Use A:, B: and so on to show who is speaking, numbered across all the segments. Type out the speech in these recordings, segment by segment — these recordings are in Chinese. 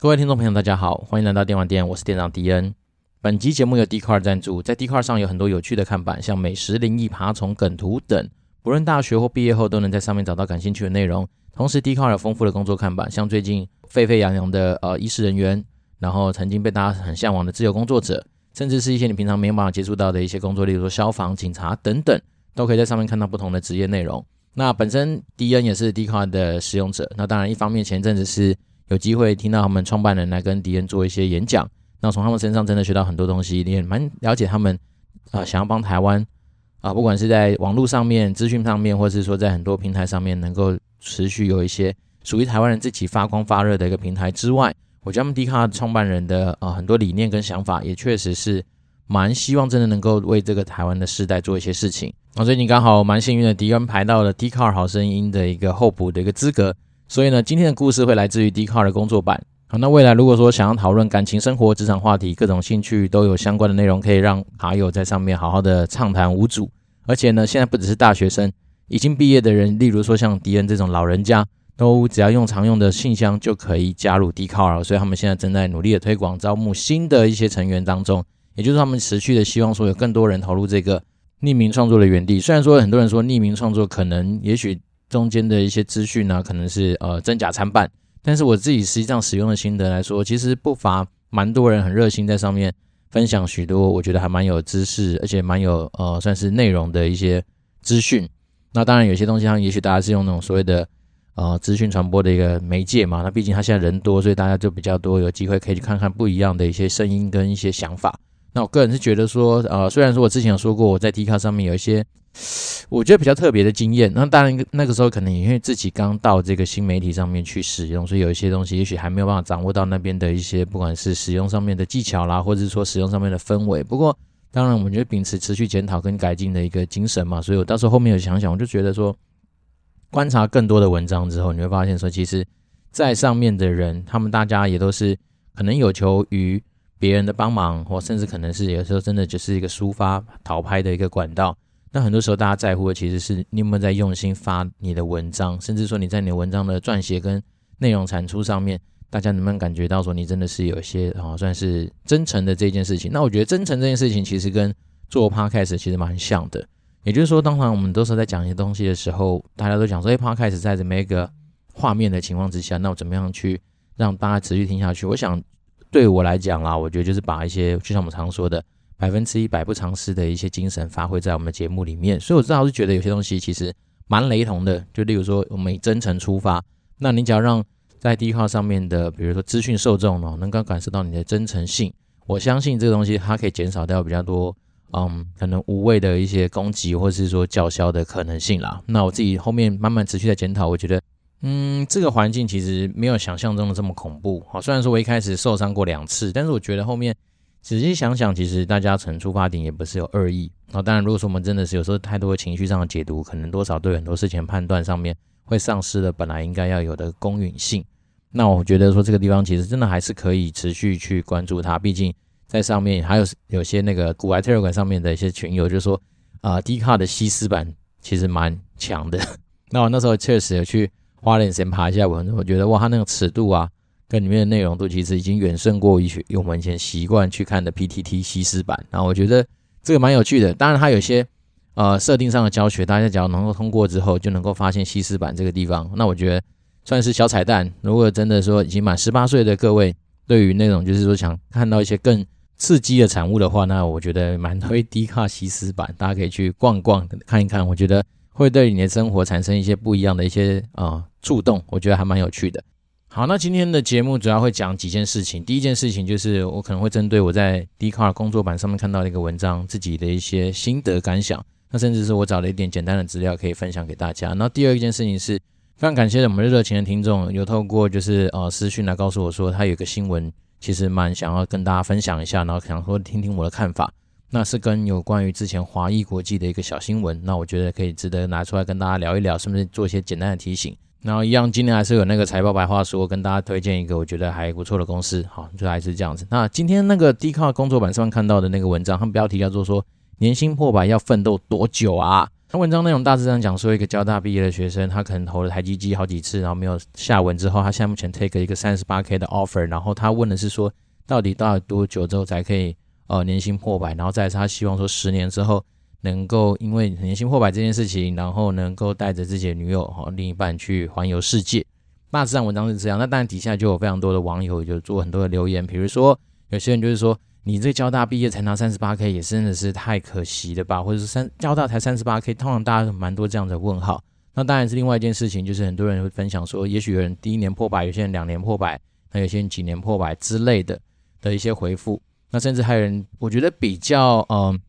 A: 各位听众朋友，大家好，欢迎来到电玩店，我是店长迪恩。本集节目由 Dcard 赞助，在 Dcard 上有很多有趣的看板，像美食、灵异、爬虫、梗图等，不论大学或毕业后都能在上面找到感兴趣的内容。同时，Dcard 有丰富的工作看板，像最近沸沸扬扬的呃医师人员，然后曾经被大家很向往的自由工作者，甚至是一些你平常没有办法接触到的一些工作，例如说消防、警察等等，都可以在上面看到不同的职业内容。那本身迪恩也是 Dcard 的使用者，那当然一方面前阵子是有机会听到他们创办人来跟迪恩做一些演讲。那从他们身上真的学到很多东西，你也蛮了解他们啊、想要帮台湾啊、不管是在网络上面、资讯上面，或是说在很多平台上面，能够持续有一些属于台湾人自己发光发热的一个平台之外，我觉得他们 Dcard 创办人的啊、很多理念跟想法，也确实是蛮希望真的能够为这个台湾的世代做一些事情。那最近刚好蛮幸运的，迪恩排到了 Dcard 好声音的一个候补的一个资格，所以呢，今天的故事会来自于 Dcard 的工作版。好，那未来如果说想要讨论感情生活、职场话题，各种兴趣都有相关的内容，可以让卡友在上面好好的畅谈无阻。而且呢，现在不只是大学生，已经毕业的人，例如说像迪恩这种老人家，都只要用常用的信箱就可以加入 Dcard，所以他们现在正在努力的推广，招募新的一些成员当中，也就是他们持续的希望说有更多人投入这个匿名创作的园地。虽然说很多人说匿名创作可能也许中间的一些资讯呢，可能是呃真假参半。但是我自己实际上使用的心得来说，其实不乏蛮多人很热心在上面分享许多我觉得还蛮有知识，而且蛮有呃算是内容的一些资讯。那当然有些东西上，也许大家是用那种所谓的呃资讯传播的一个媒介嘛。那毕竟他现在人多，所以大家就比较多有机会可以去看看不一样的一些声音跟一些想法。那我个人是觉得说，呃，虽然说我之前有说过我在 TikTok 上面有一些。我觉得比较特别的经验，那当然那个时候可能也因为自己刚到这个新媒体上面去使用，所以有一些东西也许还没有办法掌握到那边的一些，不管是使用上面的技巧啦，或者是说使用上面的氛围。不过当然，我们觉得秉持持续检讨跟改进的一个精神嘛，所以我到时候后面有想想，我就觉得说，观察更多的文章之后，你会发现说，其实，在上面的人，他们大家也都是可能有求于别人的帮忙，或甚至可能是有时候真的就是一个抒发讨拍的一个管道。那很多时候，大家在乎的其实是你有没有在用心发你的文章，甚至说你在你的文章的撰写跟内容产出上面，大家能不能感觉到说你真的是有一些啊，算是真诚的这件事情？那我觉得真诚这件事情其实跟做 podcast 其实蛮像的。也就是说，当然我们都是在讲一些东西的时候，大家都讲说，哎，podcast 在这么一个画面的情况之下，那我怎么样去让大家持续听下去？我想对我来讲啦，我觉得就是把一些就像我们常说的。百分之一百不偿失的一些精神发挥在我们的节目里面，所以我正好是觉得有些东西其实蛮雷同的。就例如说，我们以真诚出发，那你只要让在 Dcard 上面的，比如说资讯受众哦，能够感受到你的真诚性，我相信这个东西它可以减少掉比较多，嗯，可能无谓的一些攻击或者是说叫嚣的可能性啦。那我自己后面慢慢持续在检讨，我觉得，嗯，这个环境其实没有想象中的这么恐怖。好，虽然说我一开始受伤过两次，但是我觉得后面。仔细想想，其实大家从出发点也不是有恶意。那当然，如果说我们真的是有时候太多的情绪上的解读，可能多少对很多事情判断上面会丧失了本来应该要有的公允性。那我觉得说这个地方其实真的还是可以持续去关注它。毕竟在上面还有有些那个古玩特馆上面的一些群友就说啊 d 卡的西斯版其实蛮强的。那我那时候确实有去花点时间爬一下文，我觉得哇，它那个尺度啊。跟里面的内容都其实已经远胜过于我们以前习惯去看的 PTT 西施版，然后我觉得这个蛮有趣的。当然，它有些呃设定上的教学，大家只要能够通过之后，就能够发现西施版这个地方。那我觉得算是小彩蛋。如果真的说已经满十八岁的各位，对于那种就是说想看到一些更刺激的产物的话，那我觉得蛮推 Dcard 西施版，大家可以去逛逛看一看。我觉得会对你的生活产生一些不一样的一些啊触动，我觉得还蛮有趣的。好，那今天的节目主要会讲几件事情。第一件事情就是我可能会针对我在 d c a r 工作版上面看到的一个文章，自己的一些心得感想。那甚至是我找了一点简单的资料可以分享给大家。那第二件事情是非常感谢我们热情的听众，有透过就是呃私讯来告诉我说他有一个新闻，其实蛮想要跟大家分享一下，然后想说听听我的看法。那是跟有关于之前华裔国际的一个小新闻，那我觉得可以值得拿出来跟大家聊一聊，是不是做一些简单的提醒。然后一样，今天还是有那个财报白话说，跟大家推荐一个我觉得还不错的公司，好，就还是这样子。那今天那个 Dcard 工作版上看到的那个文章，它标题叫做说年薪破百要奋斗多久啊？那文章内容大致上讲说，一个交大毕业的学生，他可能投了台积机好几次，然后没有下文之后，他现在目前 take 一个三十八 K 的 offer，然后他问的是说，到底到多久之后才可以呃年薪破百？然后再是他希望说十年之后能够因为年薪破百这件事情，然后能够带着自己的女友和另一半去环游世界。大致上文章是这样，那当然底下就有非常多的网友就做很多的留言，比如说有些人就是说。你这交大毕业才拿三十八 K，也真的是太可惜了吧？或者是三交大才三十八 K，通常大家蛮多这样的问号。那当然是另外一件事情，就是很多人会分享说，也许有人第一年破百，有些人两年破百，那有些人几年破百之类的的一些回复。那甚至还有人，我觉得比较嗯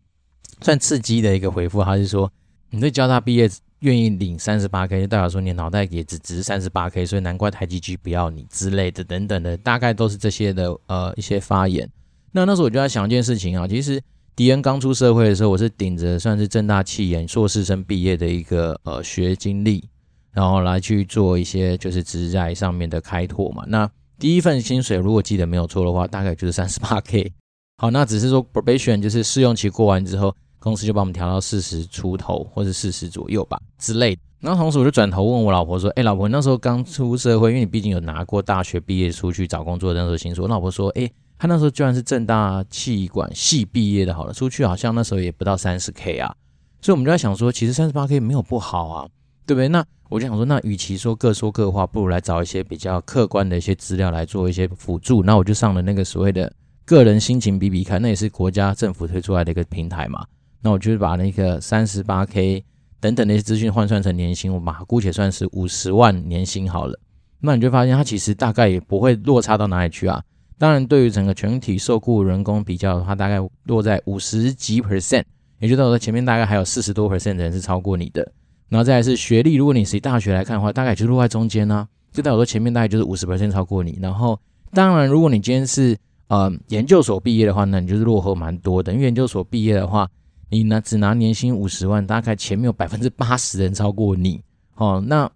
A: 算刺激的一个回复，他是说，你这交大毕业愿意领三十八 K，就代表说你脑袋也只值三十八 K，所以难怪台积 G 不要你之类的等等的，大概都是这些的呃一些发言。那那时候我就在想一件事情啊，其实迪恩刚出社会的时候，我是顶着算是正大气研硕士生毕业的一个呃学经历，然后来去做一些就是职在上面的开拓嘛。那第一份薪水如果记得没有错的话，大概就是三十八 K。好，那只是说 probation 就是试用期过完之后，公司就把我们调到四十出头或者四十左右吧之类的。然后同时我就转头问我老婆说：“哎，老婆，那时候刚出社会，因为你毕竟有拿过大学毕业出去找工作那时候薪水。”我老婆说：“哎。”他那时候居然是正大气管系毕业的，好了，出去好像那时候也不到三十 K 啊，所以我们就在想说，其实三十八 K 没有不好啊，对不对？那我就想说，那与其说各说各话，不如来找一些比较客观的一些资料来做一些辅助。那我就上了那个所谓的个人心情比比看，那也是国家政府推出来的一个平台嘛。那我就是把那个三十八 K 等等那些资讯换算成年薪，我把它姑且算是五十万年薪好了。那你就发现它其实大概也不会落差到哪里去啊。当然，对于整个全体受雇人工比较的话，大概落在五十几 percent，也就代表说前面大概还有四十多 percent 的人是超过你的。然后再来是学历，如果你是以大学来看的话，大概就落在中间呢、啊，就代表说前面大概就是五十 percent 超过你。然后，当然，如果你今天是呃研究所毕业的话，那你就是落后蛮多的。因为研究所毕业的话，你拿只拿年薪五十万，大概前面有百分之八十人超过你。哦，那。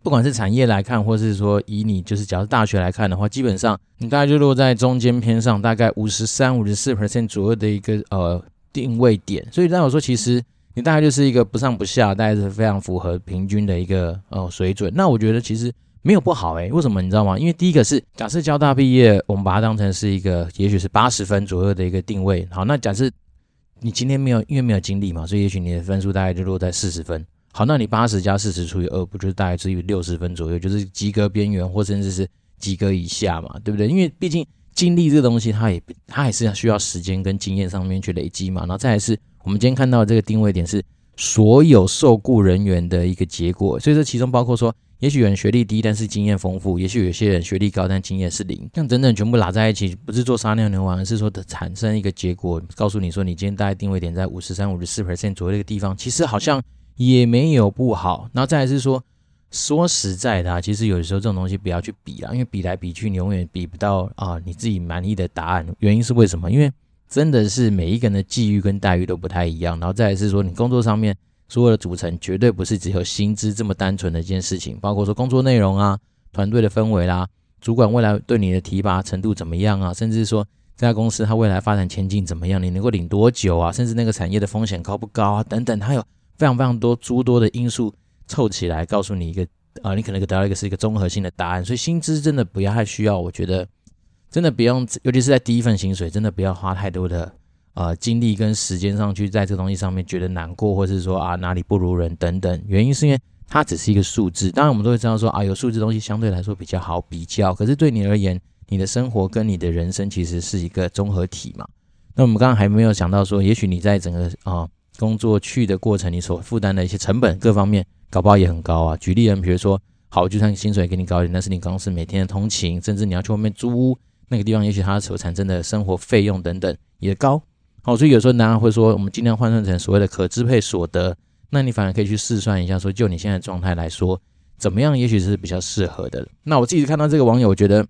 A: 不管是产业来看，或是说以你就是假如大学来看的话，基本上你大概就落在中间偏上，大概五十三、五十四 percent 左右的一个呃定位点。所以，代表说其实你大概就是一个不上不下，大概是非常符合平均的一个呃水准。那我觉得其实没有不好诶，为什么你知道吗？因为第一个是假设交大毕业，我们把它当成是一个也许是八十分左右的一个定位。好，那假设你今天没有因为没有经历嘛，所以也许你的分数大概就落在四十分。好，那你八十加四十除以二，不就是大概只有六十分左右，就是及格边缘，或甚至是及格以下嘛，对不对？因为毕竟经历这个东西，它也它还是需要时间跟经验上面去累积嘛。然后再来是我们今天看到这个定位点是所有受雇人员的一个结果，所以这其中包括说，也许有人学历低，但是经验丰富；也许有些人学历高，但经验是零。像整整全部拉在一起，不是做撒尿牛丸，而是说的产生一个结果，告诉你说，你今天大概定位点在五十三、五十四 percent 左右的一个地方，其实好像。也没有不好，然后再来是说，说实在的啊，其实有的时候这种东西不要去比啦，因为比来比去，你永远比不到啊你自己满意的答案。原因是为什么？因为真的是每一个人的际遇跟待遇都不太一样，然后再来是说，你工作上面所有的组成绝对不是只有薪资这么单纯的一件事情，包括说工作内容啊、团队的氛围啦、主管未来对你的提拔程度怎么样啊，甚至说这家公司它未来发展前景怎么样，你能够领多久啊，甚至那个产业的风险高不高啊，等等，它有。非常非常多诸多的因素凑起来，告诉你一个啊、你可能得到一个是一个综合性的答案。所以薪资真的不要太需要，我觉得真的不用，尤其是在第一份薪水，真的不要花太多的呃精力跟时间上去在这个东西上面觉得难过，或是说啊哪里不如人等等。原因是因为它只是一个数字，当然我们都会知道说啊有数字东西相对来说比较好比较，可是对你而言，你的生活跟你的人生其实是一个综合体嘛。那我们刚刚还没有想到说，也许你在整个啊。工作去的过程，你所负担的一些成本各方面，搞不好也很高啊。举例人，比如说，好，就算薪水给你高一点，但是你公司每天的通勤，甚至你要去外面租屋，那个地方，也许它所产生的生活费用等等也高。好，所以有时候男人会说，我们尽量换算成所谓的可支配所得，那你反而可以去试算一下，说就你现在状态来说，怎么样，也许是比较适合的。那我自己看到这个网友，我觉得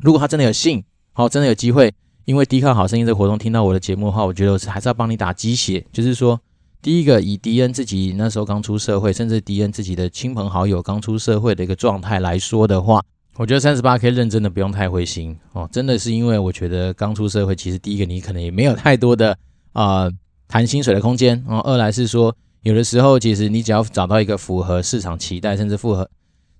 A: 如果他真的有幸，好，真的有机会。因为 Dcard 好声音这个活动听到我的节目的话，我觉得我是还是要帮你打鸡血。就是说，第一个以迪恩自己那时候刚出社会，甚至迪恩自己的亲朋好友刚出社会的一个状态来说的话，我觉得三十八 K 认真的不用太灰心哦。真的是因为我觉得刚出社会，其实第一个你可能也没有太多的啊谈薪水的空间，然后二来是说。有的时候，其实你只要找到一个符合市场期待，甚至符合，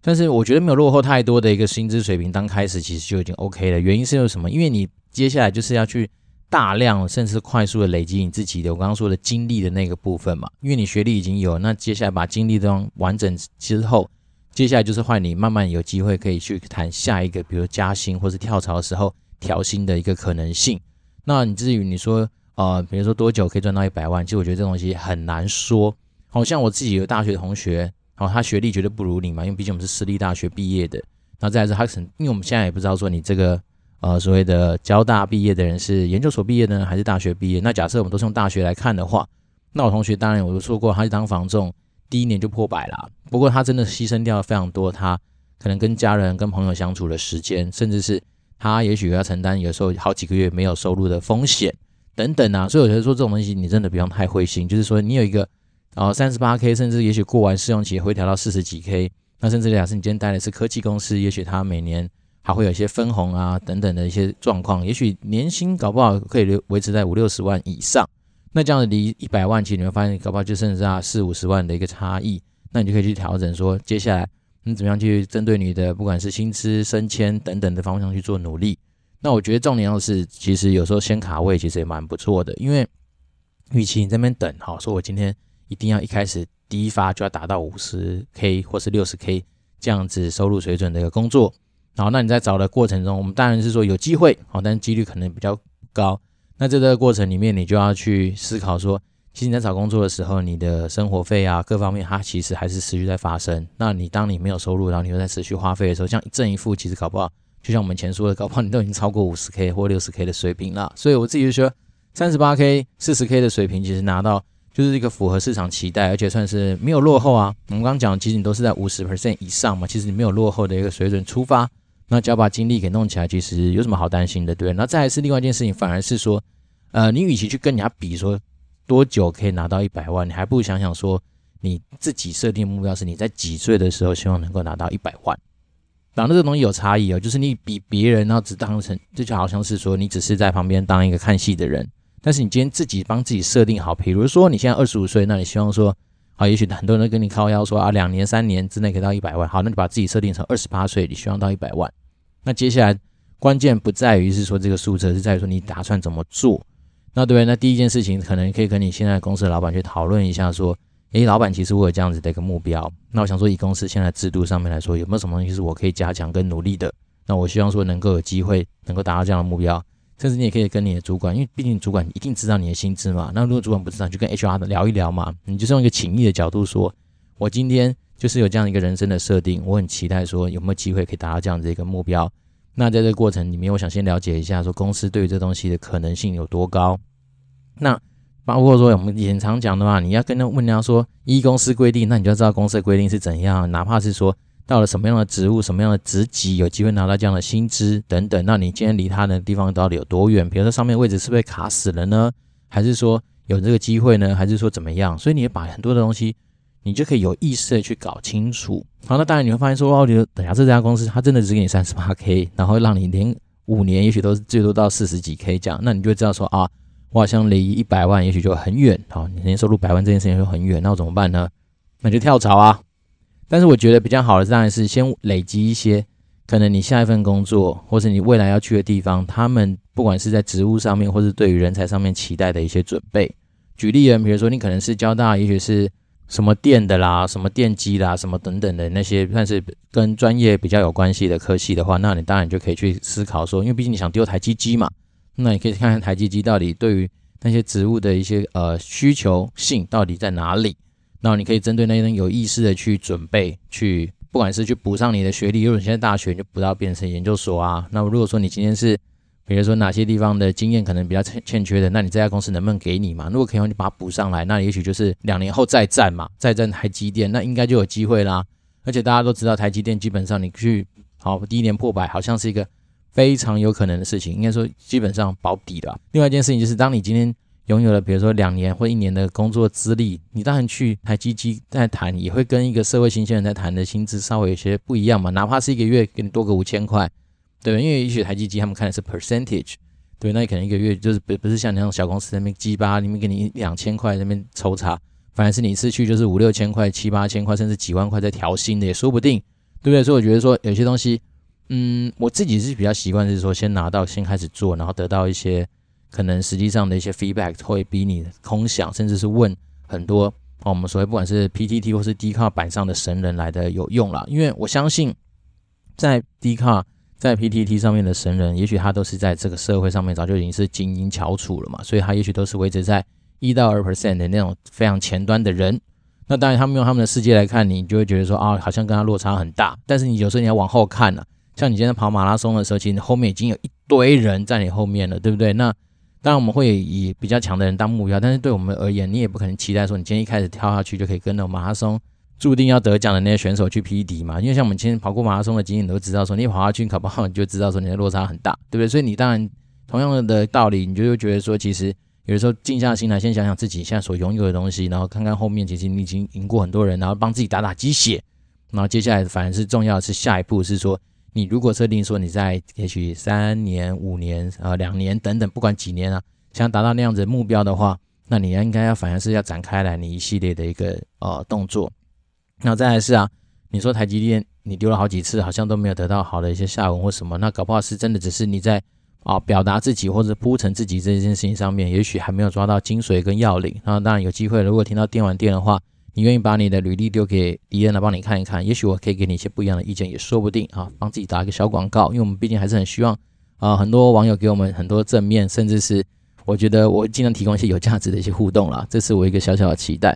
A: 但是我觉得没有落后太多的一个薪资水平，刚开始其实就已经 OK 了。原因是有什么？因为你接下来就是要去大量甚至快速的累积你自己的我刚刚说的经历的那个部分嘛。因为你学历已经有，那接下来把经历都完整之后，接下来就是换你慢慢有机会可以去谈下一个，比如加薪或是跳槽的时候调薪的一个可能性。那你至于你说，呃，比如说多久可以赚到一百万？其实我觉得这东西很难说。好像我自己有大学同学，哦，他学历绝对不如你嘛，因为毕竟我们是私立大学毕业的。那再来是他可能，因为我们现在也不知道说你这个，呃，所谓的交大毕业的人是研究所毕业呢，还是大学毕业？那假设我们都是用大学来看的话，那我同学当然我都说过，他是当房仲，第一年就破百了。不过他真的牺牲掉了非常多，他可能跟家人、跟朋友相处的时间，甚至是。他也许要承担有时候好几个月没有收入的风险等等啊，所以我觉得说这种东西你真的不用太灰心，就是说你有一个呃三十八 K，甚至也许过完试用期会调到四十几 K，那甚至假设你今天待的是科技公司，也许他每年还会有一些分红啊等等的一些状况，也许年薪搞不好可以维持在五六十万以上，那这样子离一百万其实你会发现搞不好就剩下四五十万的一个差异，那你就可以去调整说接下来。你怎么样去针对你的不管是薪资升迁等等的方向去做努力？那我觉得重点要是，其实有时候先卡位其实也蛮不错的，因为与其你这边等，好说我今天一定要一开始第一发就要达到五十 K 或是六十 K 这样子收入水准的一个工作，然后那你在找的过程中，我们当然是说有机会，好，但是几率可能比较高。那在这个过程里面，你就要去思考说。其实你在找工作的时候，你的生活费啊，各方面它其实还是持续在发生。那你当你没有收入，然后你又在持续花费的时候，这样一正一负，其实搞不好，就像我们前说的，搞不好你都已经超过五十 K 或六十 K 的水平了。所以我自己就说，三十八 K、四十 K 的水平，其实拿到就是一个符合市场期待，而且算是没有落后啊。我们刚刚讲，其实你都是在五十 percent 以上嘛，其实你没有落后的一个水准出发，那只要把精力给弄起来，其实有什么好担心的，对？那再来是另外一件事情，反而是说，呃，你与其去跟人家比说。多久可以拿到一百万？你还不如想想说，你自己设定目标是你在几岁的时候希望能够拿到一百万。当然，这个东西有差异哦，就是你比别人，然后只当成这就好像是说你只是在旁边当一个看戏的人。但是你今天自己帮自己设定好，比如说你现在二十五岁，那你希望说，好，也许很多人都跟你靠腰说啊，两年、三年之内可以到一百万。好，那你把自己设定成二十八岁，你希望到一百万。那接下来关键不在于是说这个数字，是在于说你打算怎么做。那对，那第一件事情可能可以跟你现在公司的老板去讨论一下，说，诶，老板，其实我有这样子的一个目标。那我想说，以公司现在制度上面来说，有没有什么东西是我可以加强跟努力的？那我希望说能够有机会能够达到这样的目标。甚至你也可以跟你的主管，因为毕竟主管一定知道你的薪资嘛。那如果主管不知道，就跟 HR 聊一聊嘛。你就是用一个情谊的角度说，我今天就是有这样一个人生的设定，我很期待说有没有机会可以达到这样子一个目标。那在这个过程里面，我想先了解一下说公司对于这东西的可能性有多高。那包括说我们以前常讲的话，你要跟他问人家说依公司规定，那你就知道公司的规定是怎样。哪怕是说到了什么样的职务、什么样的职级，有机会拿到这样的薪资等等，那你今天离他的地方到底有多远？比如说上面位置是不是卡死了呢？还是说有这个机会呢？还是说怎么样？所以你把很多的东西，你就可以有意识的去搞清楚。好，那当然你会发现说哦，你等下这家公司他真的只给你三十八 K，然后让你连五年也许都是最多到四十几 K 这样，那你就会知道说啊。我好像离一百万也许就很远，好，你年收入百万这件事情就很远，那我怎么办呢？那就跳槽啊。但是我觉得比较好的当然是先累积一些，可能你下一份工作或者你未来要去的地方，他们不管是在职务上面或是对于人才上面期待的一些准备。举例人，比如说你可能是交大，也许是什么电的啦、什么电机啦、什么等等的那些，算是跟专业比较有关系的科系的话，那你当然就可以去思考说，因为毕竟你想丢台积机嘛。那你可以看看台积机到底对于那些职务的一些呃需求性到底在哪里，那你可以针对那些有意识的去准备，去不管是去补上你的学历，如果你现在大学你就补到变成研究所啊，那如果说你今天是比如说哪些地方的经验可能比较欠欠缺的，那你这家公司能不能给你嘛？如果可以，你把它补上来，那也许就是两年后再战嘛，再战台积电，那应该就有机会啦。而且大家都知道台积电基本上你去好第一年破百，好像是一个。非常有可能的事情，应该说基本上保底了。另外一件事情就是，当你今天拥有了比如说两年或一年的工作资历，你当然去台积机在谈，也会跟一个社会新鲜人在谈的薪资稍微有些不一样嘛。哪怕是一个月给你多个五千块，对？因为也许台积机他们看的是 percentage，对，那你可能一个月就是不不是像那种小公司那边鸡巴里面给你两千块那边抽查，反而是你一次去就是五六千块、七八千块，甚至几万块在调薪的也说不定，对不对？所以我觉得说有些东西，嗯，我自己是比较习惯是说先拿到，先开始做，然后得到一些可能实际上的一些 feedback，会比你空想，甚至是问很多哦，我们所谓不管是 PTT 或是 Dcard 板上的神人来的有用啦，因为我相信在 Dcard。在 PTT 上面的神人，也许他都是在这个社会上面早就已经是精英翘楚了嘛，所以他也许都是维持在一到二 percent 的那种非常前端的人。那当然，他们用他们的世界来看你，就会觉得说啊，好像跟他落差很大。但是你有时候你要往后看了，像你今天跑马拉松的时候，其实你后面已经有一堆人在你后面了，对不对？那当然我们会以比较强的人当目标，但是对我们而言，你也不可能期待说你今天一开始跳下去就可以跟着马拉松。注定要得奖的那些选手去匹敌嘛？因为像我们今天跑过马拉松的经验，都知道说，你跑下去考不好，你就知道说你的落差很大，对不对？所以你当然同样的道理，你就会觉得说，其实有的时候静下心来，先想想自己现在所拥有的东西，然后看看后面，其实你已经赢过很多人，然后帮自己打打鸡血，然后接下来反而是重要的是下一步是说，你如果设定说你在也许三年、五年、呃两年等等，不管几年啊，想达到那样子目标的话，那你应该要反而是要展开来你一系列的一个呃动作。那再来是啊，你说台积电你丢了好几次，好像都没有得到好的一些下文或什么，那搞不好是真的只是你在啊表达自己或者铺陈自己这件事情上面，也许还没有抓到精髓跟要领。那当然有机会，如果听到电玩店的话，你愿意把你的履历丢给敌人来帮你看一看，也许我可以给你一些不一样的意见，也说不定啊，帮自己打一个小广告，因为我们毕竟还是很希望啊，很多网友给我们很多正面，甚至是我觉得我尽量提供一些有价值的一些互动啦，这是我一个小小的期待。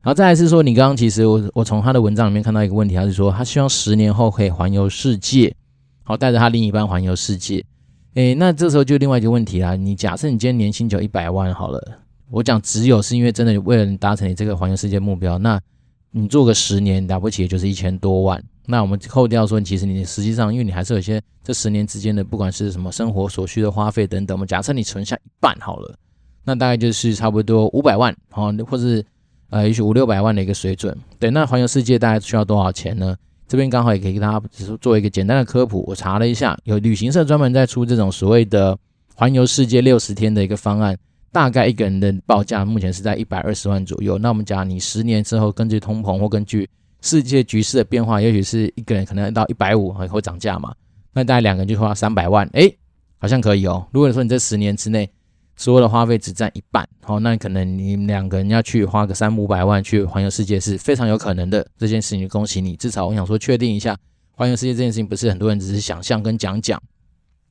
A: 然后再来是说，你刚刚其实我我从他的文章里面看到一个问题，他是说他希望十年后可以环游世界，好带着他另一半环游世界。诶，那这时候就另外一个问题啦，你假设你今天年薪就一百万好了，我讲只有是因为真的为了你达成你这个环游世界目标，那你做个十年了不起也就是一千多万。那我们扣掉说，其实你实际上因为你还是有一些这十年之间的不管是什么生活所需的花费等等，我们假设你存下一半好了，那大概就是差不多五百万，好，或是。呃，也许五六百万的一个水准，对，那环游世界大概需要多少钱呢？这边刚好也可以给大家只是做一个简单的科普。我查了一下，有旅行社专门在出这种所谓的环游世界六十天的一个方案，大概一个人的报价目前是在一百二十万左右。那我们讲你十年之后，根据通膨或根据世界局势的变化，也许是一个人可能到一百五还会涨价嘛。那大概两个人就花三百万，诶，好像可以哦。如果说你这十年之内，所有的花费只占一半，好，那可能你们两个人要去花个三五百万去环游世界是非常有可能的。这件事情恭喜你，至少我想说确定一下，环游世界这件事情不是很多人只是想象跟讲讲。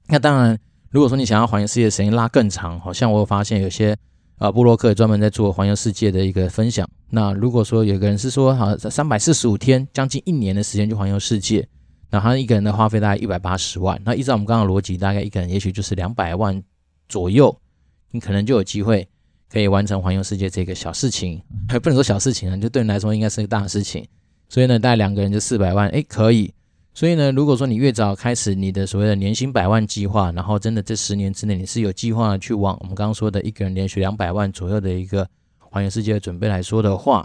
A: 那当然，如果说你想要环游世界的时间拉更长，好像我有发现有些呃布洛克专门在做环游世界的一个分享。那如果说有个人是说好三百四十五天，将近一年的时间去环游世界，那他一个人的花费大概一百八十万，那依照我们刚刚的逻辑，大概一个人也许就是两百万左右。你可能就有机会可以完成环游世界这个小事情，还不能说小事情啊，就对你来说应该是个大事情。所以呢，带两个人就四百万，诶，可以。所以呢，如果说你越早开始你的所谓的年薪百万计划，然后真的这十年之内你是有计划去往我们刚刚说的一个人连续两百万左右的一个环游世界的准备来说的话，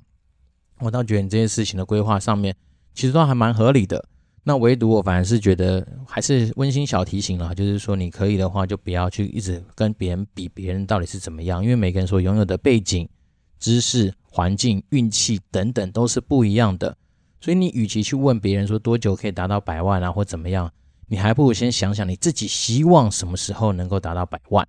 A: 我倒觉得你这些事情的规划上面其实都还蛮合理的。那唯独我反而是觉得，还是温馨小提醒啦，就是说你可以的话，就不要去一直跟别人比别人到底是怎么样，因为每个人所拥有的背景、知识、环境、运气等等都是不一样的。所以你与其去问别人说多久可以达到百万啊，或怎么样，你还不如先想想你自己希望什么时候能够达到百万。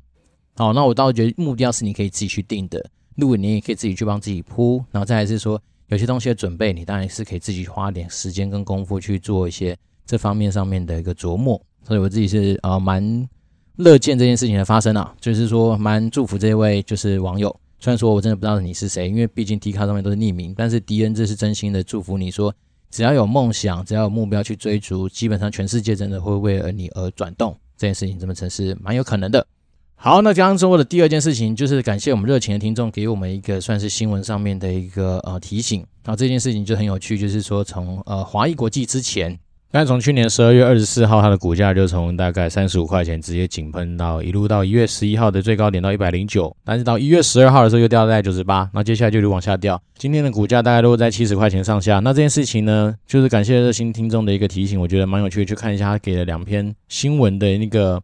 A: 好，那我倒觉得目标是你可以自己去定的，路你也可以自己去帮自己铺，然后再来是说。有些东西的准备，你当然是可以自己花点时间跟功夫去做一些这方面上面的一个琢磨。所以我自己是呃蛮乐见这件事情的发生啊，就是说蛮祝福这位就是网友。虽然说我真的不知道你是谁，因为毕竟 D 卡上面都是匿名，但是迪恩这是真心的祝福你说，只要有梦想，只要有目标去追逐，基本上全世界真的会为了你而转动。这件事情这么成是蛮有可能的。好，那刚刚说的第二件事情就是感谢我们热情的听众给我们一个算是新闻上面的一个呃提醒。那这件事情就很有趣，就是说从呃华义国际之前，但从去年十二月二十四号，它的股价就从大概三十五块钱直接井喷到一路到一月十一号的最高点到一百零九，但是到一月十二号的时候又掉在九十八，那接下来就往下掉。今天的股价大概都在七十块钱上下。那这件事情呢，就是感谢热心听众的一个提醒，我觉得蛮有趣的，去看一下他给了两篇新闻的那个。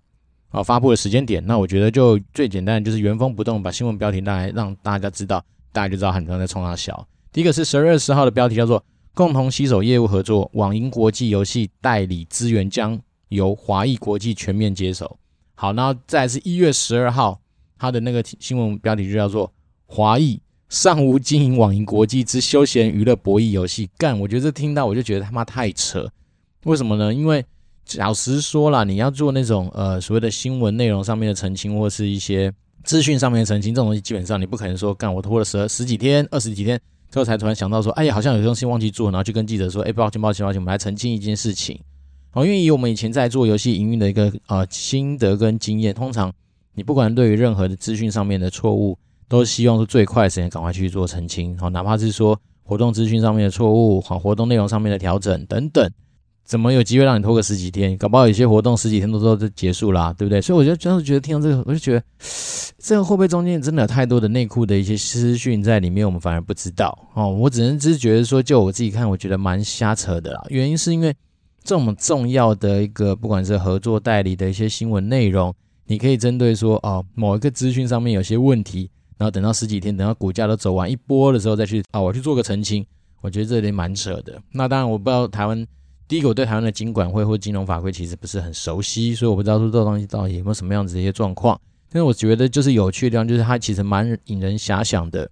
A: 啊，发布的时间点，那我觉得就最简单就是原封不动把新闻标题带来，让大家知道，大家就知道很多人在冲他笑。第一个是十二月二十号的标题叫做“共同携手业务合作，网银国际游戏代理资源将由华谊国际全面接手”。好，然后再是一月十二号，他的那个新闻标题就叫做“华义尚无经营网银国际之休闲娱乐博弈游戏”。干，我觉得这听到我就觉得他妈太扯。为什么呢？因为老实说啦，你要做那种呃所谓的新闻内容上面的澄清，或是一些资讯上面的澄清，这种东西基本上你不可能说干我拖了十十几天、二十几天，之后才突然想到说，哎呀，好像有东西忘记做，然后就跟记者说，哎，抱歉抱歉抱歉，我们来澄清一件事情。哦，因为以我们以前在做游戏营运的一个呃心得跟经验，通常你不管对于任何的资讯上面的错误，都希望是最快的时间赶快去做澄清，好，哪怕是说活动资讯上面的错误，好，活动内容上面的调整等等。怎么有机会让你拖个十几天？搞不好有些活动十几天都都结束啦，对不对？所以我就当时觉得听到这个，我就觉得 这个会不会中间真的有太多的内裤的一些资讯在里面，我们反而不知道哦。我只能只是觉得说，就我自己看，我觉得蛮瞎扯的啦。原因是因为这么重要的一个，不管是合作代理的一些新闻内容，你可以针对说哦某一个资讯上面有些问题，然后等到十几天，等到股价都走完一波的时候再去啊、哦，我去做个澄清。我觉得这点蛮扯的。那当然我不知道台湾。第一个，我对台湾的金管会或金融法规其实不是很熟悉，所以我不知道说这个东西到底有没有什么样子的一些状况。但是我觉得就是有趣的地方，就是它其实蛮引人遐想的。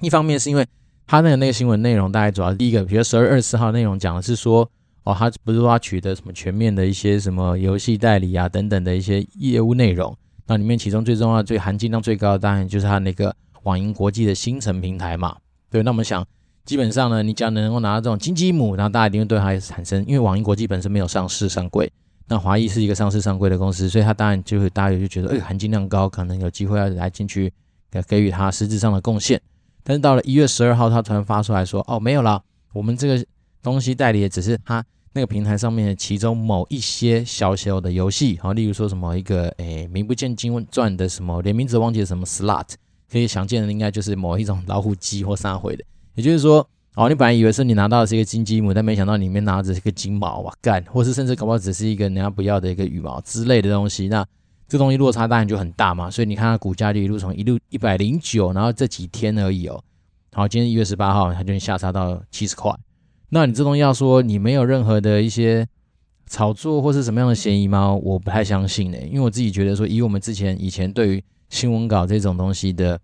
A: 一方面是因为它那个那个新闻内容，大概主要第一个，比如十二月二十四号内容讲的是说，哦，他不是说他取得什么全面的一些什么游戏代理啊等等的一些业务内容。那里面其中最重要、最含金量最高的，当然就是他那个网银国际的新城平台嘛。对，那我们想。基本上呢，你只要能够拿到这种金鸡母，然后大家一定会对它产生，因为网银国际本身没有上市上柜，那华谊是一个上市上柜的公司，所以它当然就会大家就觉得，哎，含金量高，可能有机会要来进去给给予它实质上的贡献。但是到了一月十二号，他突然发出来说，哦，没有啦，我们这个东西代理的只是它那个平台上面的其中某一些小小的游戏，好，例如说什么一个，哎，名不见经传的什么，连名字忘记了什么 slot，可以想见的应该就是某一种老虎机或啥回的。也就是说，哦，你本来以为是你拿到的是一个金鸡母，但没想到里面拿着是一个金毛哇干，或是甚至搞不好只是一个人家不要的一个羽毛之类的东西，那这东西落差当然就很大嘛。所以你看它股价就一路从一路一百零九，然后这几天而已哦，好，今天一月十八号它就下杀到七十块。那你这东西要说你没有任何的一些炒作或是什么样的嫌疑吗？我不太相信呢，因为我自己觉得说，以我们之前以前对于新闻稿这种东西的。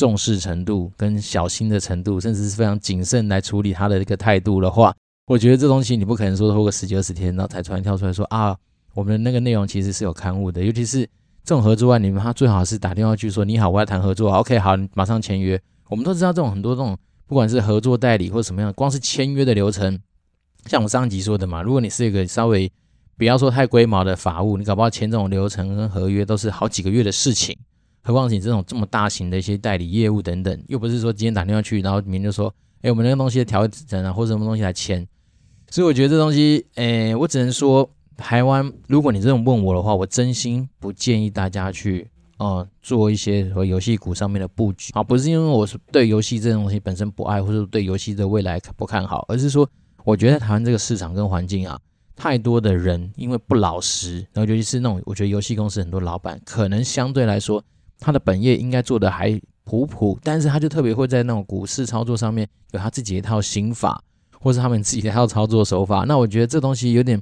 A: 重视程度跟小心的程度，甚至是非常谨慎来处理他的一个态度的话，我觉得这东西你不可能说拖个十几二十天，然后才突然跳出来说啊，我们的那个内容其实是有刊物的，尤其是这种合作案，你们他最好是打电话去说你好，我要谈合作，OK，好，马上签约。我们都知道这种很多这种不管是合作代理或什么样，光是签约的流程，像我上集说的嘛，如果你是一个稍微不要说太龟毛的法务，你搞不好签这种流程跟合约都是好几个月的事情。何况你这种这么大型的一些代理业务等等，又不是说今天打电话去，然后明天就说，哎，我们那个东西的调整啊，或者什么东西来签。所以我觉得这东西，哎，我只能说，台湾，如果你这种问我的话，我真心不建议大家去，呃，做一些和游戏股上面的布局。啊，不是因为我是对游戏这种东西本身不爱，或者对游戏的未来不看好，而是说，我觉得台湾这个市场跟环境啊，太多的人因为不老实，然后尤其是那种，我觉得游戏公司很多老板可能相对来说。他的本业应该做的还普普，但是他就特别会在那种股市操作上面有他自己一套心法，或是他们自己的一套操作手法。那我觉得这东西有点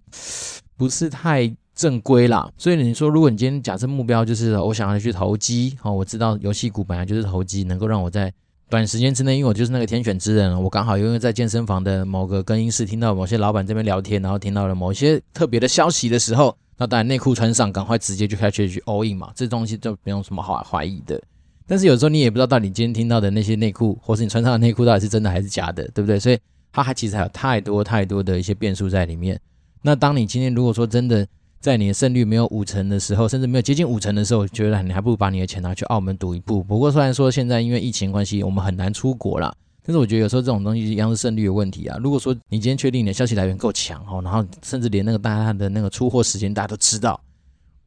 A: 不是太正规啦。所以你说，如果你今天假设目标就是我想要去投机，哦，我知道游戏股本来就是投机，能够让我在短时间之内，因为我就是那个天选之人，我刚好因为在健身房的某个更衣室听到某些老板这边聊天，然后听到了某些特别的消息的时候。那当然，内裤穿上，赶快直接就开始去 all in 嘛，这东西就没有什么好怀疑的。但是有时候你也不知道，到底今天听到的那些内裤，或是你穿上的内裤，到底是真的还是假的，对不对？所以它还其实还有太多太多的一些变数在里面。那当你今天如果说真的在你的胜率没有五成的时候，甚至没有接近五成的时候，我觉得你还不如把你的钱拿去澳门赌一步。不过虽然说现在因为疫情关系，我们很难出国啦。但是我觉得有时候这种东西一样是胜率的问题啊。如果说你今天确定你的消息来源够强哦，然后甚至连那个大家的那个出货时间大家都知道，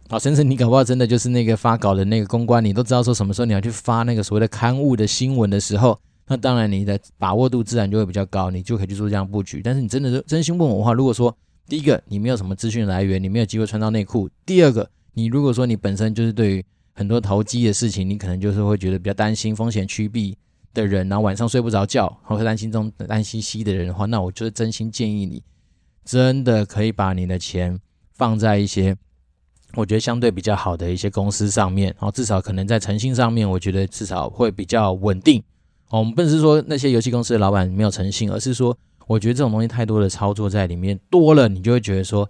A: 好，甚至你搞不好真的就是那个发稿的那个公关，你都知道说什么时候你要去发那个所谓的刊物的新闻的时候，那当然你的把握度自然就会比较高，你就可以去做这样布局。但是你真的是真心问我的话，如果说第一个你没有什么资讯来源，你没有机会穿到内裤；第二个，你如果说你本身就是对于很多投机的事情，你可能就是会觉得比较担心风险趋避。的人，然后晚上睡不着觉，或者担心中担心西的人的话，那我就是真心建议你，真的可以把你的钱放在一些我觉得相对比较好的一些公司上面，然后至少可能在诚信上面，我觉得至少会比较稳定。哦，我们不是说那些游戏公司的老板没有诚信，而是说我觉得这种东西太多的操作在里面多了，你就会觉得说，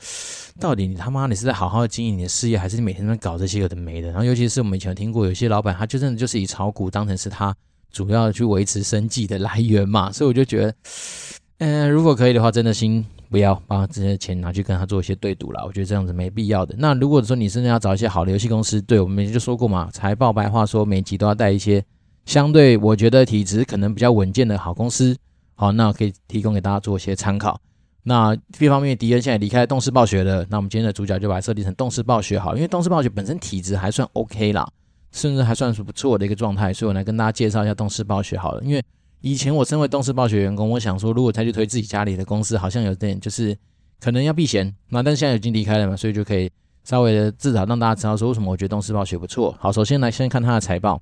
A: 到底你他妈你是在好好经营你的事业，还是你每天在搞这些有的没的？然后尤其是我们以前有听过有些老板，他就真的就是以炒股当成是他。主要去维持生计的来源嘛，所以我就觉得，嗯、如果可以的话，真的先不要把这些钱拿去跟他做一些对赌了，我觉得这样子没必要的。那如果说你真的要找一些好的游戏公司，对，我们就说过嘛，财报白话说每集都要带一些相对我觉得体质可能比较稳健的好公司，好，那可以提供给大家做一些参考。那一方面，迪恩现在离开动视暴雪了，那我们今天的主角就把它设定成动视暴雪好，因为动视暴雪本身体质还算 OK 啦。甚至还算是不错的一个状态，所以我来跟大家介绍一下动视暴雪好了。因为以前我身为动视暴雪员工，我想说如果再去推自己家里的公司，好像有点就是可能要避嫌。那但现在已经离开了嘛，所以就可以稍微的至少让大家知道说为什么我觉得动视暴雪不错。好，首先来先看它的财报。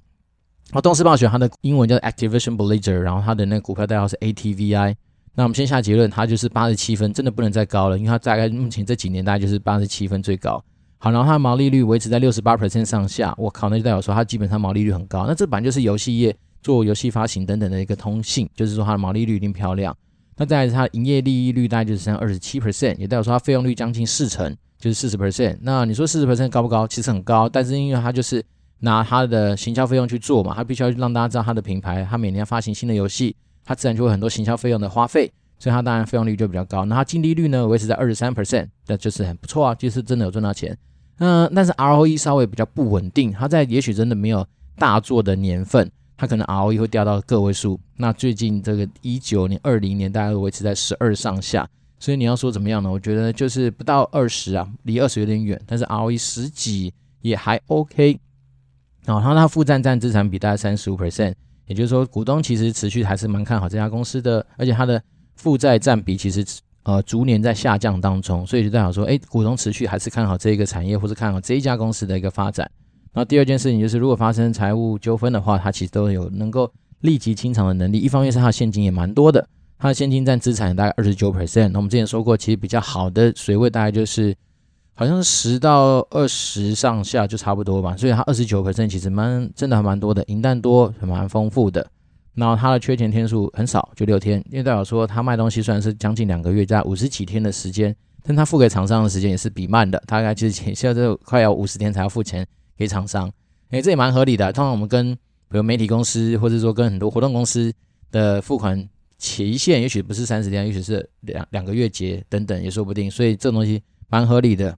A: 好，动视暴雪它的英文叫 Activision Blizzard，然后它的那个股票代号是 ATVI。那我们先下结论，它就是八十七分，真的不能再高了，因为它大概目前这几年大概就是八十七分最高。好，然后它的毛利率维持在六十八 percent 上下，我靠，那就代表说它基本上毛利率很高。那这本来就是游戏业做游戏发行等等的一个通性，就是说它的毛利率一定漂亮。那再来是它营业利益率大概就是像二十七 percent，也代表说它费用率将近四成，就是四十 percent。那你说四十 percent 高不高？其实很高，但是因为它就是拿它的行销费用去做嘛，它必须要让大家知道它的品牌，它每年要发行新的游戏，它自然就会很多行销费用的花费，所以它当然费用率就比较高。那它净利率呢维持在二十三 percent，那就是很不错啊，就是真的有赚到钱。嗯，但是 ROE 稍微比较不稳定，它在也许真的没有大作的年份，它可能 ROE 会掉到个位数。那最近这个一九年、二零年大概维持在十二上下，所以你要说怎么样呢？我觉得就是不到二十啊，离二十有点远，但是 ROE 十几也还 OK。然后它负债占资产比大概三十五 percent，也就是说股东其实持续还是蛮看好这家公司的，而且它的负债占比其实。呃，逐年在下降当中，所以就代表说，哎，股东持续还是看好这一个产业，或是看好这一家公司的一个发展。那第二件事情就是，如果发生财务纠纷的话，它其实都有能够立即清偿的能力。一方面是它的现金也蛮多的，它的现金占资产大概二十九 percent。那我们之前说过，其实比较好的水位大概就是好像是十到二十上下就差不多吧。所以它二十九 percent 其实蛮真的还蛮多的，银弹多，还蛮丰富的。然后他的缺钱天数很少，就六天，因为代表说他卖东西虽然是将近两个月，在五十几天的时间，但他付给厂商的时间也是比慢的，大概就是现在快要五十天才要付钱给厂商，诶，这也蛮合理的。通常我们跟比如媒体公司，或者说跟很多活动公司的付款期限，也许不是三十天，也许是两两个月结等等，也说不定，所以这东西蛮合理的。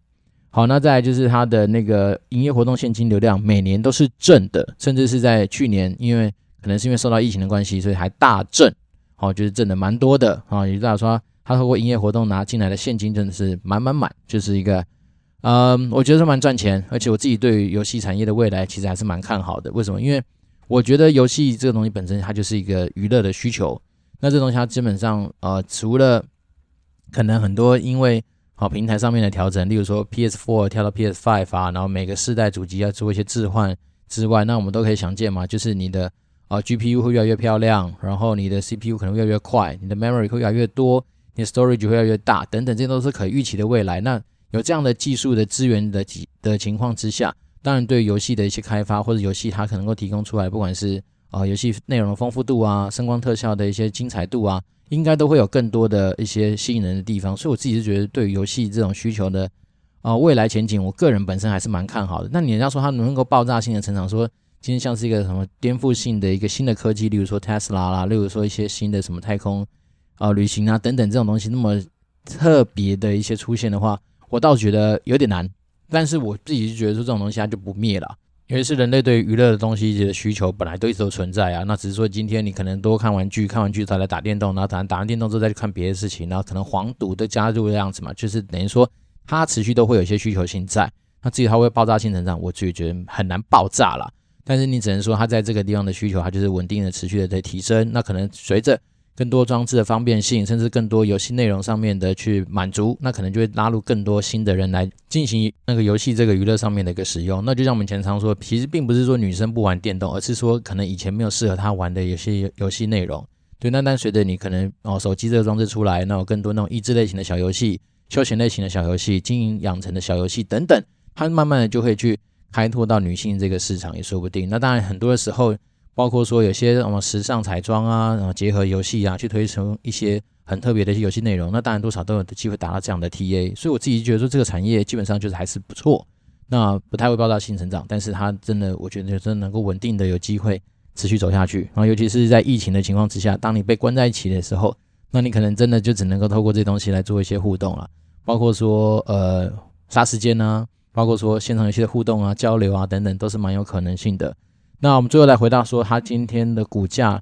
A: 好，那再来就是它的那个营业活动现金流量每年都是正的，甚至是在去年因为。可能是因为受到疫情的关系，所以还大挣，哦，就是挣的蛮多的啊。也就是说，他透过营业活动拿进来的现金真的是满满满，就是一个，嗯，我觉得蛮赚钱。而且我自己对于游戏产业的未来其实还是蛮看好的。为什么？因为我觉得游戏这个东西本身它就是一个娱乐的需求。那这东西它基本上呃，除了可能很多因为好平台上面的调整，例如说 PS4 跳到 PS5 啊，然后每个世代主机要做一些置换之外，那我们都可以想见嘛，就是你的。啊，GPU 会越来越漂亮，然后你的 CPU 可能越来越快，你的 memory 会越来越多，你的 storage 会越来越大，等等，这些都是可预期的未来。那有这样的技术的资源的的情况之下，当然对游戏的一些开发或者游戏它可能够提供出来，不管是啊游戏内容的丰富度啊、声光特效的一些精彩度啊，应该都会有更多的一些吸引人的地方。所以我自己是觉得，对于游戏这种需求的啊未来前景，我个人本身还是蛮看好的。那你要说它能够爆炸性的成长，说。今天像是一个什么颠覆性的一个新的科技，例如说 Tesla 啦，例如说一些新的什么太空啊、旅行啊等等这种东西，那么特别的一些出现的话，我倒觉得有点难。但是我自己就觉得说这种东西它就不灭了，因为是人类对娱乐的东西的需求本来都一直都存在啊。那只是说今天你可能多看玩具，看完剧再来打电动，然后打打完电动之后再去看别的事情，然后可能黄赌都加入这样子嘛，就是等于说它持续都会有一些需求性在。那至于它会爆炸性成长，我自己觉得很难爆炸了。但是你只能说，它在这个地方的需求，它就是稳定的、持续的在提升。那可能随着更多装置的方便性，甚至更多游戏内容上面的去满足，那可能就会拉入更多新的人来进行那个游戏这个娱乐上面的一个使用。那就像我们前常说，其实并不是说女生不玩电动，而是说可能以前没有适合她玩的有些游戏内容。对，那但随着你可能哦手机这个装置出来，那有更多那种益智类型的小游戏、休闲类型的小游戏、经营养成的小游戏等等，它慢慢的就会去开拓到女性这个市场也说不定。那当然很多的时候。包括说有些什么时尚彩妆啊，然后结合游戏啊，去推出一些很特别的一些游戏内容，那当然多少都有机会达到这样的 TA。所以我自己觉得说这个产业基本上就是还是不错，那不太会爆炸性成长，但是它真的我觉得真的能够稳定的有机会持续走下去。然后尤其是在疫情的情况之下，当你被关在一起的时候，那你可能真的就只能够透过这东西来做一些互动了，包括说呃杀时间啊，包括说现场游戏的互动啊、交流啊等等，都是蛮有可能性的。那我们最后来回答说，它今天的股价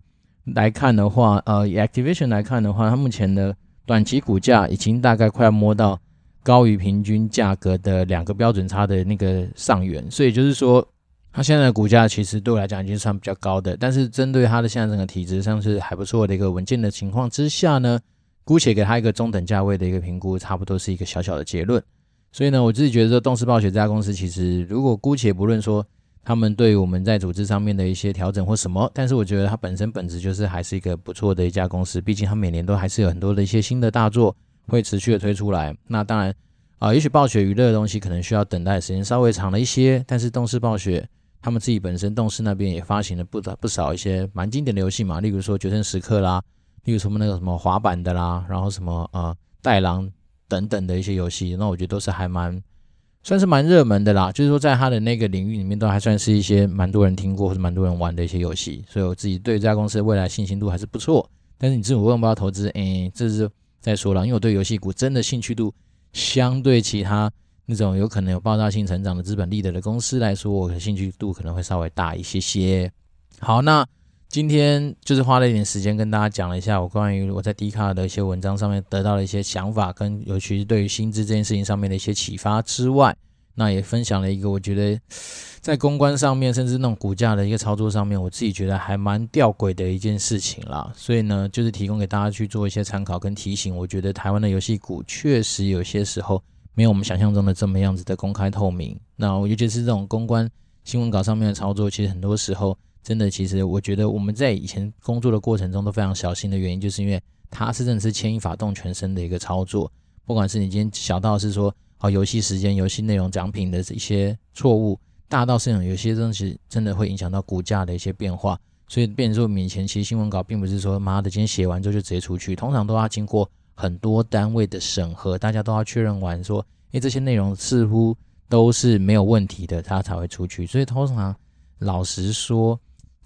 A: 来看的话，呃，以 Activision 来看的话，它目前的短期股价已经大概快要摸到高于平均价格的两个标准差的那个上缘，所以就是说，它现在的股价其实对我来讲已经算比较高的，但是针对它的现在整个体质上是还不错的一个稳健的情况之下呢，姑且给它一个中等价位的一个评估，差不多是一个小小的结论。所以呢，我自己觉得说，动视暴雪这家公司其实如果姑且不论说。他们对我们在组织上面的一些调整或什么，但是我觉得它本身本质就是还是一个不错的一家公司，毕竟它每年都还是有很多的一些新的大作会持续的推出来。那当然啊、也许暴雪娱乐的东西可能需要等待的时间稍微长了一些，但是动视暴雪他们自己本身动视那边也发行了不不少一些蛮经典的游戏嘛，例如说《决胜时刻》啦，例如什么那个什么滑板的啦，然后什么呃带狼等等的一些游戏，那我觉得都是还蛮。算是蛮热门的啦，就是说在他的那个领域里面，都还算是一些蛮多人听过或者蛮多人玩的一些游戏，所以我自己对这家公司的未来信心度还是不错。但是你自己问不要投资，哎，这是再说了，因为我对游戏股真的兴趣度相对其他那种有可能有爆炸性成长的资本利得的公司来说，我的兴趣度可能会稍微大一些些。好，那。今天就是花了一点时间跟大家讲了一下我关于我在 d 卡的一些文章上面得到的一些想法，跟尤其是对于薪资这件事情上面的一些启发之外，那也分享了一个我觉得在公关上面，甚至那种股价的一个操作上面，我自己觉得还蛮吊诡的一件事情啦。所以呢，就是提供给大家去做一些参考跟提醒。我觉得台湾的游戏股确实有些时候没有我们想象中的这么样子的公开透明。那尤其是这种公关新闻稿上面的操作，其实很多时候。真的，其实我觉得我们在以前工作的过程中都非常小心的原因，就是因为它是真的是牵一发动全身的一个操作。不管是你今天小到是说哦游戏时间、游戏内容、奖品的一些错误，大到是有些东西真的会影响到股价的一些变化。所以，变成说我们以前其实新闻稿并不是说妈的今天写完之后就直接出去，通常都要经过很多单位的审核，大家都要确认完说，诶，这些内容似乎都是没有问题的，它才会出去。所以通常老实说。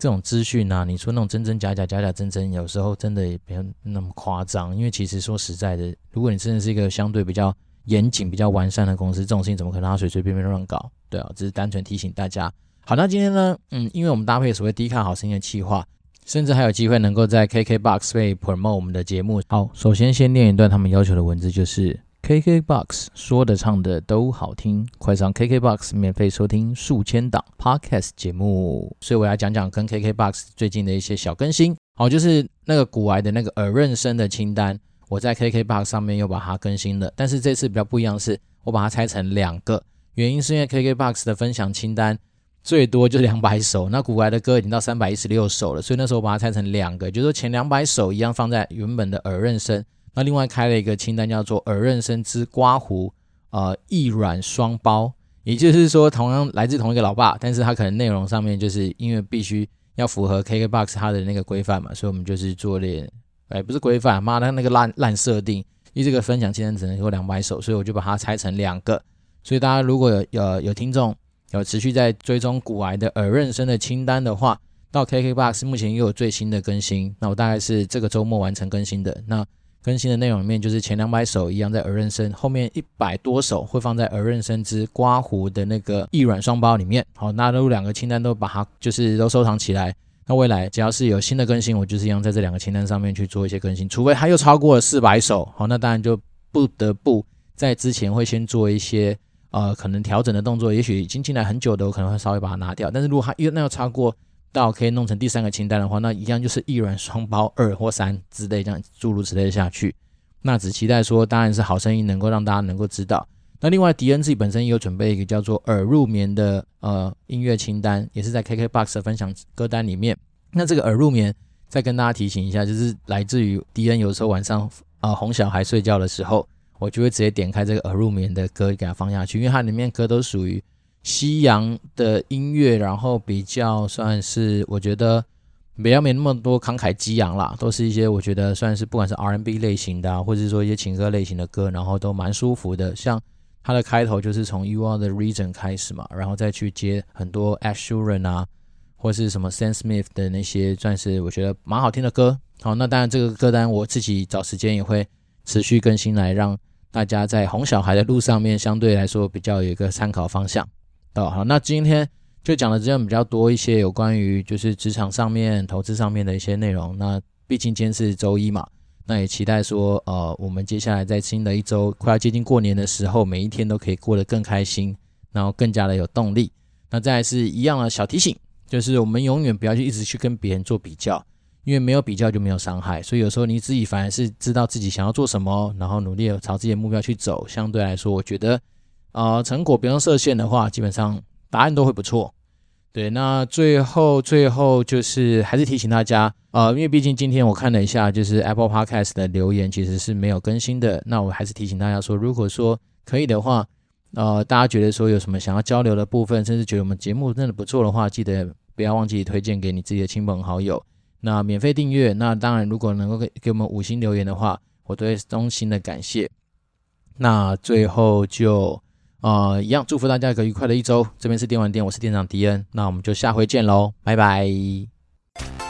A: 这种资讯啊，你说那种真真假假，假假真真，有时候真的也不要那么夸张。因为其实说实在的，如果你真的是一个相对比较严谨、比较完善的公司，这种事情怎么可能他随随便便乱搞？对啊，只是单纯提醒大家。好，那今天呢，嗯，因为我们搭配所谓低卡好声音的企划，甚至还有机会能够在 KKBOX 被 promote 我们的节目。好，首先先念一段他们要求的文字，就是 KKBOX 说的唱的都好听，快上 KKBOX 免费收听数千档 Podcast 节目。所以我要讲讲跟 KKBOX 最近的一些小更新。好，就是那个古癌的那个耳润声的清单，我在 KKBOX 上面又把它更新了。但是这次比较不一样是，我把它拆成两个，原因是因为 KKBOX 的分享清单最多就两百首，那古癌的歌已经到三百一十六首了，所以那时候我把它拆成两个，就是说前两百首一样放在原本的耳润声。那另外开了一个清单，叫做“耳认声之刮胡”，呃，一软双包，也就是说，同样来自同一个老爸，但是他可能内容上面就是因为必须要符合 KKBOX 它的那个规范嘛，所以我们就是做了，哎，不是规范，妈的那个烂烂设定，因为这个分享清单只能有两百首，所以我就把它拆成两个。所以大家如果有有有听众有持续在追踪古癌的耳认声的清单的话，到 KKBOX 目前又有最新的更新，那我大概是这个周末完成更新的那。更新的内容里面，就是前两百首一样在耳认声，后面一百多首会放在耳认声之刮胡的那个一软双包里面。好，纳入两个清单都把它就是都收藏起来。那未来只要是有新的更新，我就是一样在这两个清单上面去做一些更新。除非它又超过了四百首，好，那当然就不得不在之前会先做一些呃可能调整的动作。也许已经进来很久的，我可能会稍微把它拿掉。但是如果它又那要超过到可以弄成第三个清单的话，那一样就是一软双包二或三之类这样诸如此类下去。那只期待说，当然是好声音能够让大家能够知道。那另外，迪恩自己本身也有准备一个叫做耳入眠的呃音乐清单，也是在 KKBOX 的分享歌单里面。那这个耳入眠，再跟大家提醒一下，就是来自于迪恩有时候晚上啊、呃、哄小孩睡觉的时候，我就会直接点开这个耳入眠的歌给他放下去，因为它里面歌都属于西洋的音乐，然后比较算是我觉得。比较没那么多慷慨激昂啦，都是一些我觉得算是不管是 R&B 类型的啊，或者是说一些情歌类型的歌，然后都蛮舒服的。像它的开头就是从 You Are the Reason 开始嘛，然后再去接很多 Ed Sheeran 啊，或是什么 Sam Smith 的那些，算是我觉得蛮好听的歌。好，那当然这个歌单我自己找时间也会持续更新，来让大家在哄小孩的路上面相对来说比较有一个参考方向。哦，好，那今天。就讲的这样比较多一些有关于就是职场上面、投资上面的一些内容。那毕竟今天是周一嘛，那也期待说，呃，我们接下来在新的一周快要接近过年的时候，每一天都可以过得更开心，然后更加的有动力。那再来是一样的小提醒，就是我们永远不要去一直去跟别人做比较，因为没有比较就没有伤害。所以有时候你自己反而是知道自己想要做什么，然后努力朝自己的目标去走。相对来说，我觉得，呃，成果不用设限的话，基本上。答案都会不错，对。那最后最后就是还是提醒大家，呃，因为毕竟今天我看了一下，就是 Apple Podcast 的留言其实是没有更新的。那我还是提醒大家说，如果说可以的话，呃，大家觉得说有什么想要交流的部分，甚至觉得我们节目真的不错的话，记得不要忘记推荐给你自己的亲朋好友。那免费订阅，那当然如果能够给给我们五星留言的话，我都会衷心的感谢。那最后就。呃，一样祝福大家一个愉快的一周。这边是电玩店，我是店长迪恩。那我们就下回见喽，拜拜。